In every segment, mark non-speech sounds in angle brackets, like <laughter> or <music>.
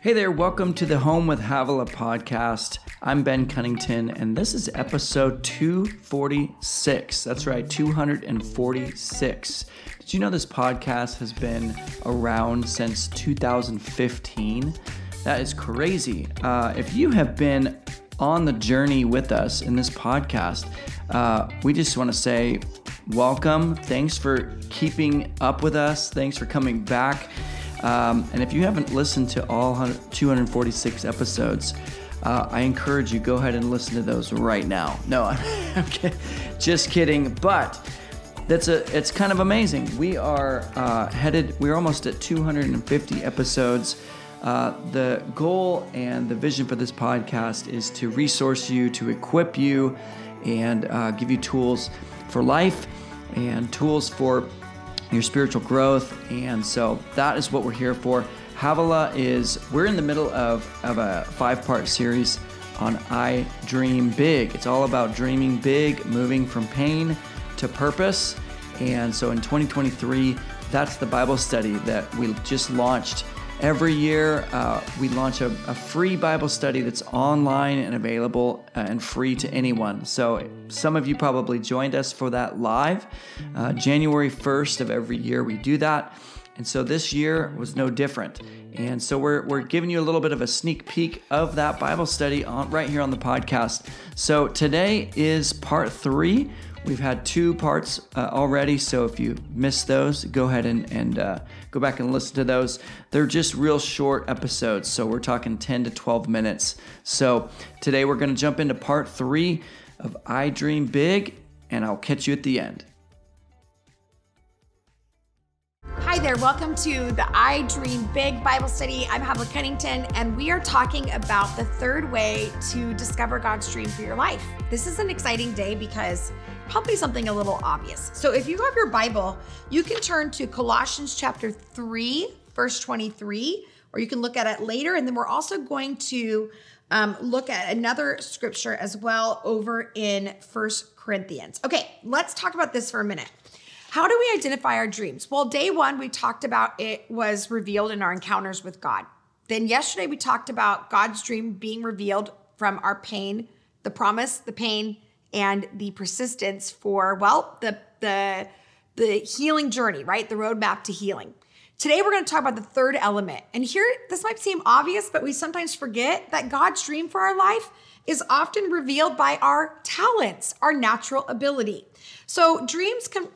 Hey there, welcome to the Home with Havilah podcast. I'm Ben Cunnington, and this is episode 246. That's right, 246. Did you know this podcast has been around since 2015? That is crazy. Uh, if you have been on the journey with us in this podcast, uh, we just want to say welcome. Thanks for keeping up with us. Thanks for coming back. Um, and if you haven't listened to all 246 episodes, uh, I encourage you go ahead and listen to those right now. No, <laughs> I'm just kidding. But that's a it's kind of amazing. We are uh, headed. We're almost at 250 episodes. Uh, the goal and the vision for this podcast is to resource you, to equip you, and uh, give you tools for life and tools for your spiritual growth. And so that is what we're here for. Havilah is, we're in the middle of, of a five part series on I Dream Big. It's all about dreaming big, moving from pain to purpose. And so in 2023, that's the Bible study that we just launched. Every year, uh, we launch a, a, free Bible study that's online and available uh, and free to anyone. So, some of you probably joined us for that live. Uh, January 1st of every year, we do that. And so this year was no different. And so we're, we're giving you a little bit of a sneak peek of that Bible study on, right here on the podcast. So today is part three. We've had two parts uh, already, so if you missed those, go ahead and, and uh, go back and listen to those. They're just real short episodes, so we're talking 10 to 12 minutes. So today we're going to jump into part three of I Dream Big, and I'll catch you at the end. Hi there, welcome to the I Dream Big Bible Study. I'm Havilah Cunnington, and we are talking about the third way to discover God's dream for your life. This is an exciting day because probably something a little obvious. So if you have your Bible, you can turn to Colossians chapter 3, verse 23, or you can look at it later. And then we're also going to um, look at another scripture as well over in First Corinthians. Okay, let's talk about this for a minute. How do we identify our dreams? Well, day one, we talked about it was revealed in our encounters with God. Then yesterday, we talked about God's dream being revealed from our pain, the promise, the pain, and the persistence for, well, the, the, the healing journey, right? The roadmap to healing. Today, we're going to talk about the third element. And here, this might seem obvious, but we sometimes forget that God's dream for our life is often revealed by our talents, our natural ability. So dreams con-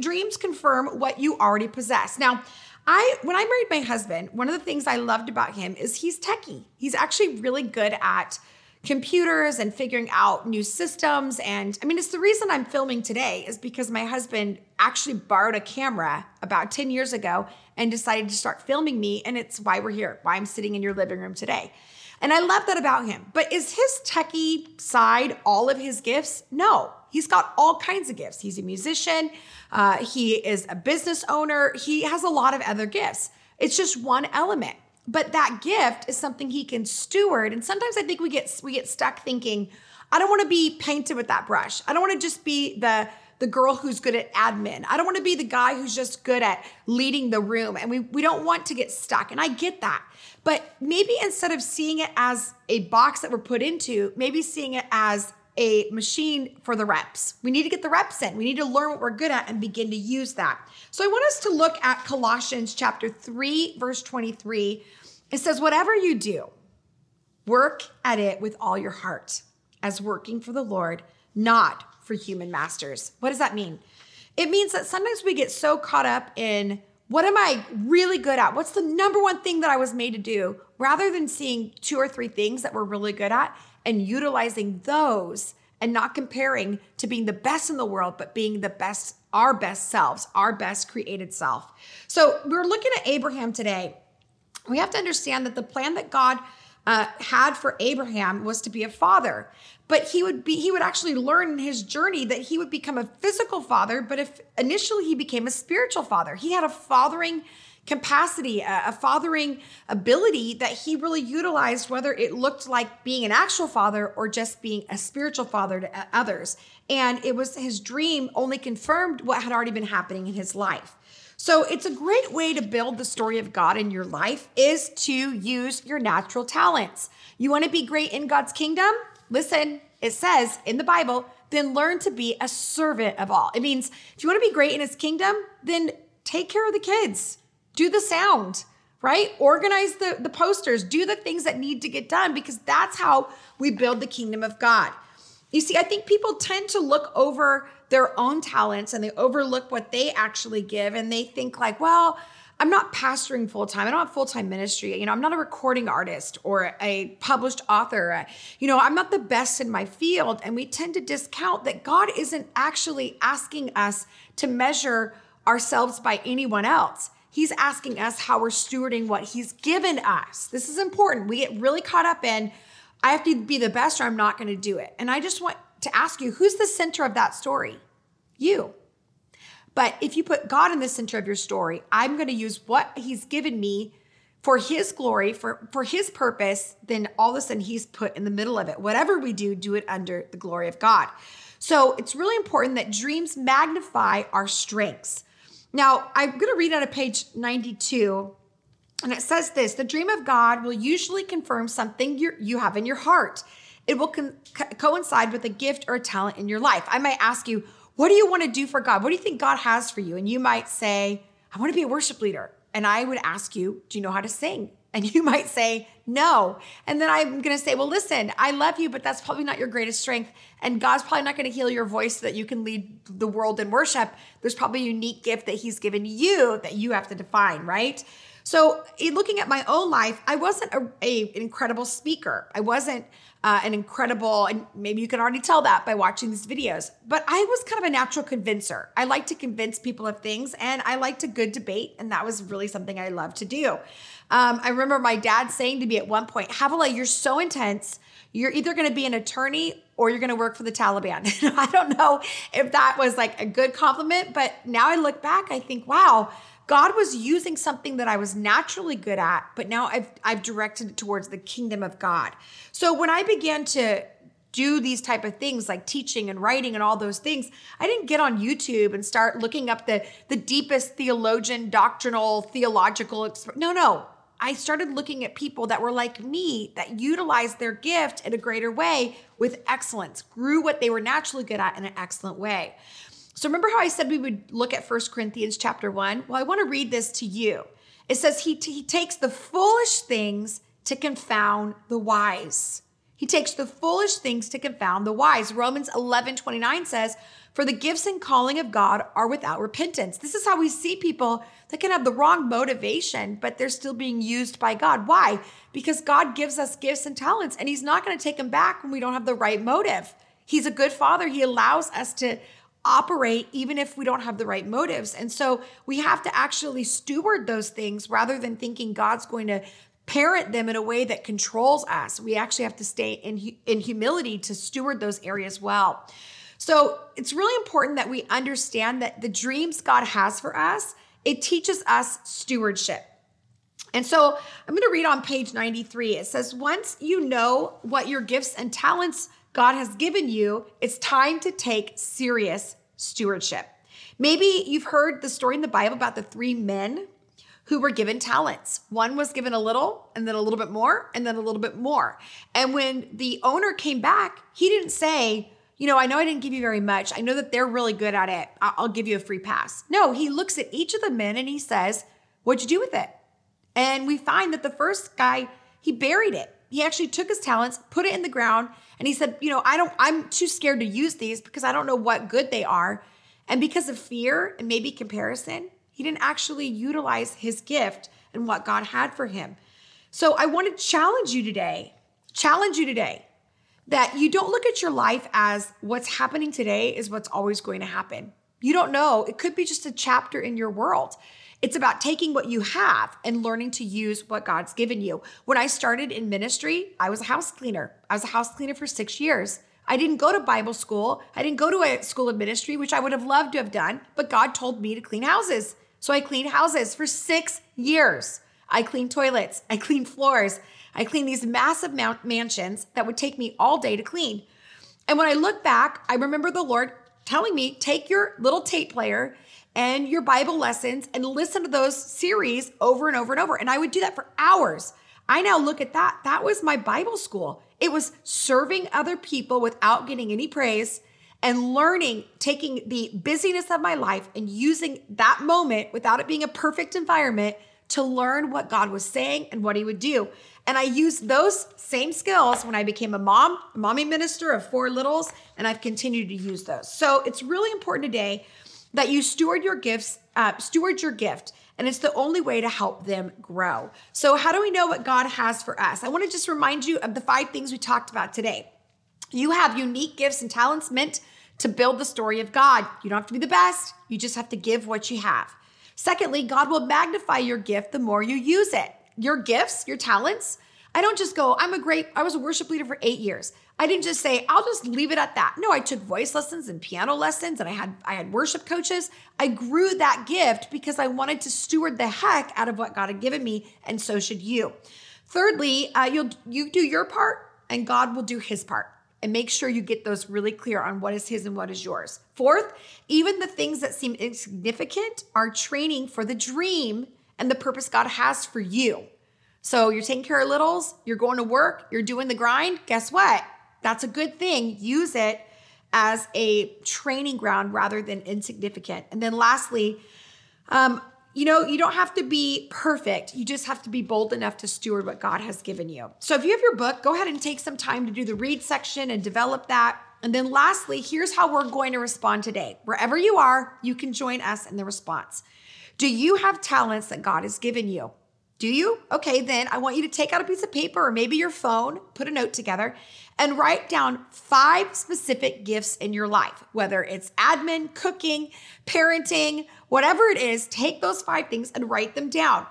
dreams confirm what you already possess. Now, I when I married my husband, one of the things I loved about him is he's techie. He's actually really good at computers and figuring out new systems and I mean it's the reason I'm filming today is because my husband actually borrowed a camera about 10 years ago and decided to start filming me and it's why we're here, why I'm sitting in your living room today. And I love that about him. But is his techie side all of his gifts? No. He's got all kinds of gifts. He's a musician, uh, he is a business owner, he has a lot of other gifts. It's just one element. But that gift is something he can steward. And sometimes I think we get we get stuck thinking, I don't want to be painted with that brush. I don't want to just be the the girl who's good at admin. I don't want to be the guy who's just good at leading the room. And we, we don't want to get stuck. And I get that. But maybe instead of seeing it as a box that we're put into, maybe seeing it as a machine for the reps. We need to get the reps in. We need to learn what we're good at and begin to use that. So I want us to look at Colossians chapter 3 verse 23. It says whatever you do, work at it with all your heart as working for the Lord, not for human masters. What does that mean? It means that sometimes we get so caught up in what am I really good at? What's the number one thing that I was made to do? Rather than seeing two or three things that we're really good at and utilizing those and not comparing to being the best in the world, but being the best, our best selves, our best created self. So we're looking at Abraham today. We have to understand that the plan that God uh, had for Abraham was to be a father, but he would be he would actually learn in his journey that he would become a physical father. But if initially he became a spiritual father, he had a fathering capacity, a, a fathering ability that he really utilized, whether it looked like being an actual father or just being a spiritual father to uh, others. And it was his dream only confirmed what had already been happening in his life. So it's a great way to build the story of God in your life is to use your natural talents. You want to be great in God's kingdom? Listen, it says in the Bible, then learn to be a servant of all. It means if you want to be great in his kingdom, then take care of the kids, do the sound, right? Organize the, the posters, do the things that need to get done because that's how we build the kingdom of God. You see, I think people tend to look over their own talents and they overlook what they actually give and they think like, well, I'm not pastoring full time. I don't have full time ministry. You know, I'm not a recording artist or a published author. You know, I'm not the best in my field. And we tend to discount that God isn't actually asking us to measure ourselves by anyone else. He's asking us how we're stewarding what He's given us. This is important. We get really caught up in, I have to be the best or I'm not going to do it. And I just want to ask you who's the center of that story? You. But if you put God in the center of your story, I'm going to use what He's given me for His glory, for, for His purpose, then all of a sudden He's put in the middle of it. Whatever we do, do it under the glory of God. So it's really important that dreams magnify our strengths. Now, I'm going to read out of page 92, and it says this The dream of God will usually confirm something you have in your heart. It will co- coincide with a gift or a talent in your life. I might ask you, What do you want to do for God? What do you think God has for you? And you might say, I want to be a worship leader. And I would ask you, Do you know how to sing? And you <laughs> might say, no. And then I'm going to say, well, listen, I love you, but that's probably not your greatest strength. And God's probably not going to heal your voice so that you can lead the world in worship. There's probably a unique gift that He's given you that you have to define, right? So, in looking at my own life, I wasn't a, a an incredible speaker. I wasn't uh, an incredible, and maybe you can already tell that by watching these videos, but I was kind of a natural convincer. I like to convince people of things and I liked a good debate, and that was really something I loved to do. Um, I remember my dad saying to me at one point, Havilah, you're so intense. You're either going to be an attorney or you're going to work for the Taliban. <laughs> I don't know if that was like a good compliment, but now I look back, I think, wow, God was using something that I was naturally good at, but now I've I've directed it towards the kingdom of God. So when I began to do these type of things like teaching and writing and all those things i didn't get on youtube and start looking up the the deepest theologian doctrinal theological no no I started looking at people that were like me, that utilized their gift in a greater way with excellence, grew what they were naturally good at in an excellent way. So remember how I said we would look at First Corinthians chapter 1? Well, I want to read this to you. It says he, he takes the foolish things to confound the wise. He takes the foolish things to confound the wise. Romans 11 29 says, For the gifts and calling of God are without repentance. This is how we see people that can have the wrong motivation, but they're still being used by God. Why? Because God gives us gifts and talents, and He's not going to take them back when we don't have the right motive. He's a good father. He allows us to operate even if we don't have the right motives. And so we have to actually steward those things rather than thinking God's going to parent them in a way that controls us. We actually have to stay in, in humility to steward those areas well. So it's really important that we understand that the dreams God has for us, it teaches us stewardship. And so I'm going to read on page 93. It says, Once you know what your gifts and talents God has given you, it's time to take serious stewardship. Maybe you've heard the story in the Bible about the three men who were given talents. One was given a little, and then a little bit more, and then a little bit more. And when the owner came back, he didn't say, you know, I know I didn't give you very much. I know that they're really good at it. I'll give you a free pass. No, he looks at each of the men and he says, What'd you do with it? And we find that the first guy, he buried it. He actually took his talents, put it in the ground, and he said, You know, I don't, I'm too scared to use these because I don't know what good they are. And because of fear and maybe comparison, he didn't actually utilize his gift and what God had for him. So I want to challenge you today, challenge you today that you don't look at your life as what's happening today is what's always going to happen. You don't know. It could be just a chapter in your world. It's about taking what you have and learning to use what God's given you. When I started in ministry, I was a house cleaner. I was a house cleaner for six years. I didn't go to Bible school. I didn't go to a school of ministry, which I would have loved to have done, but God told me to clean houses. So I cleaned houses for six years. I cleaned toilets, I cleaned floors, I cleaned these massive mansions that would take me all day to clean. And when I look back, I remember the Lord telling me, take your little tape player and your Bible lessons and listen to those series over and over and over. And I would do that for hours. I now look at that. That was my Bible school. It was serving other people without getting any praise and learning, taking the busyness of my life and using that moment without it being a perfect environment to learn what God was saying and what He would do. And I used those same skills when I became a mom, mommy minister of four littles, and I've continued to use those. So it's really important today that you steward your gifts, uh, steward your gift. And it's the only way to help them grow. So, how do we know what God has for us? I want to just remind you of the five things we talked about today. You have unique gifts and talents meant to build the story of God. You don't have to be the best, you just have to give what you have. Secondly, God will magnify your gift the more you use it. Your gifts, your talents, I don't just go, I'm a great, I was a worship leader for eight years. I didn't just say, I'll just leave it at that. No, I took voice lessons and piano lessons and I had I had worship coaches. I grew that gift because I wanted to steward the heck out of what God had given me, and so should you. Thirdly, uh, you'll you do your part and God will do his part. And make sure you get those really clear on what is his and what is yours. Fourth, even the things that seem insignificant are training for the dream and the purpose God has for you. So you're taking care of littles, you're going to work, you're doing the grind. Guess what? That's a good thing. Use it as a training ground rather than insignificant. And then lastly, um, you know, you don't have to be perfect. You just have to be bold enough to steward what God has given you. So if you have your book, go ahead and take some time to do the read section and develop that. And then lastly, here's how we're going to respond today. Wherever you are, you can join us in the response. Do you have talents that God has given you? Do you? Okay, then I want you to take out a piece of paper or maybe your phone, put a note together, and write down five specific gifts in your life, whether it's admin, cooking, parenting, whatever it is, take those five things and write them down.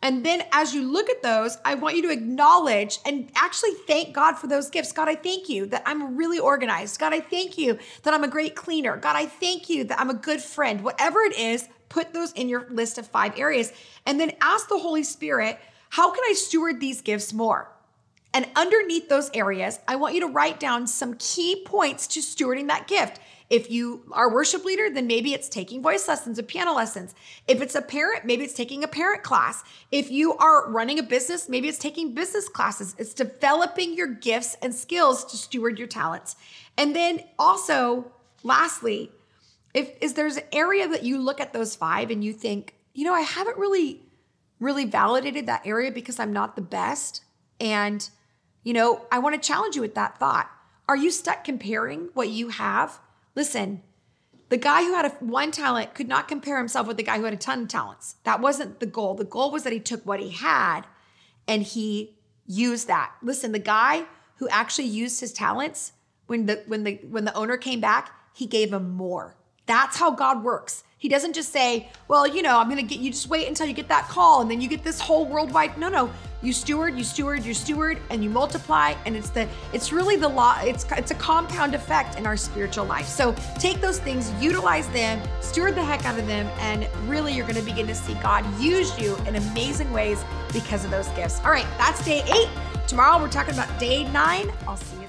And then as you look at those, I want you to acknowledge and actually thank God for those gifts. God, I thank you that I'm really organized. God, I thank you that I'm a great cleaner. God, I thank you that I'm a good friend. Whatever it is, put those in your list of five areas. And then ask the Holy Spirit, how can I steward these gifts more? And underneath those areas, I want you to write down some key points to stewarding that gift. If you are worship leader, then maybe it's taking voice lessons or piano lessons. If it's a parent, maybe it's taking a parent class. If you are running a business, maybe it's taking business classes. It's developing your gifts and skills to steward your talents. And then also, lastly, if is there's an area that you look at those five and you think, you know, I haven't really, really validated that area because I'm not the best. And, you know, I want to challenge you with that thought. Are you stuck comparing what you have? Listen, the guy who had a one talent could not compare himself with the guy who had a ton of talents. That wasn't the goal. The goal was that he took what he had and he used that. Listen, the guy who actually used his talents when the when the when the owner came back, he gave him more. That's how God works. He doesn't just say, well, you know, I'm going to get you just wait until you get that call and then you get this whole worldwide. No, no. You steward, you steward, you steward and you multiply and it's the it's really the law it's it's a compound effect in our spiritual life. So take those things, utilize them, steward the heck out of them and really you're going to begin to see God use you in amazing ways because of those gifts. All right, that's day 8. Tomorrow we're talking about day 9. I'll see you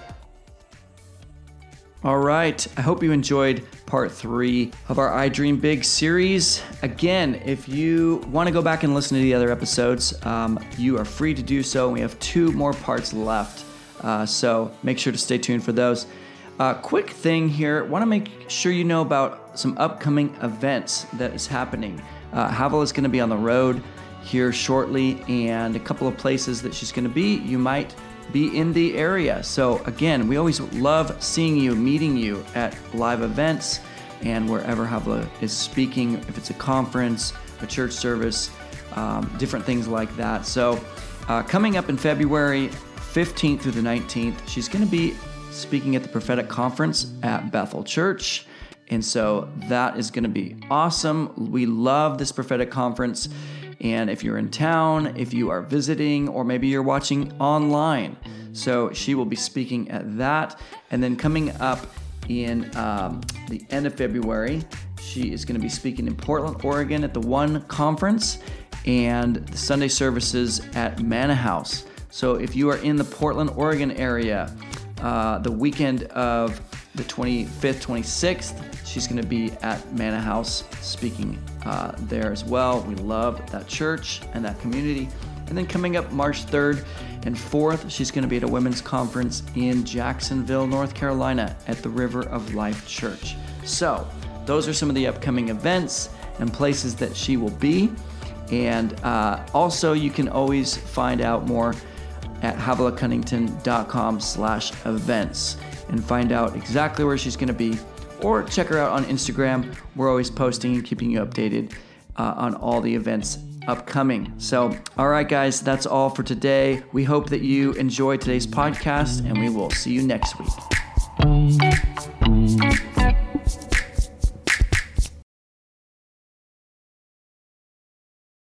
all right. I hope you enjoyed part three of our I Dream Big series. Again, if you want to go back and listen to the other episodes, um, you are free to do so. We have two more parts left. Uh, so make sure to stay tuned for those. Uh, quick thing here want to make sure you know about some upcoming events that is happening. Uh, Havilah is going to be on the road here shortly, and a couple of places that she's going to be. You might be in the area. So, again, we always love seeing you, meeting you at live events and wherever Havilah is speaking, if it's a conference, a church service, um, different things like that. So, uh, coming up in February 15th through the 19th, she's going to be speaking at the prophetic conference at Bethel Church. And so that is going to be awesome. We love this prophetic conference. And if you're in town, if you are visiting, or maybe you're watching online, so she will be speaking at that. And then coming up in um, the end of February, she is going to be speaking in Portland, Oregon at the One Conference and the Sunday services at Manna House. So if you are in the Portland, Oregon area, uh, the weekend of the 25th, 26th, She's going to be at Manna House speaking uh, there as well. We love that church and that community. And then coming up March 3rd and 4th, she's going to be at a women's conference in Jacksonville, North Carolina at the River of Life Church. So, those are some of the upcoming events and places that she will be. And uh, also, you can always find out more at havilahcunnington.com slash events and find out exactly where she's going to be or check her out on Instagram. We're always posting and keeping you updated uh, on all the events upcoming. So, all right, guys, that's all for today. We hope that you enjoyed today's podcast, and we will see you next week.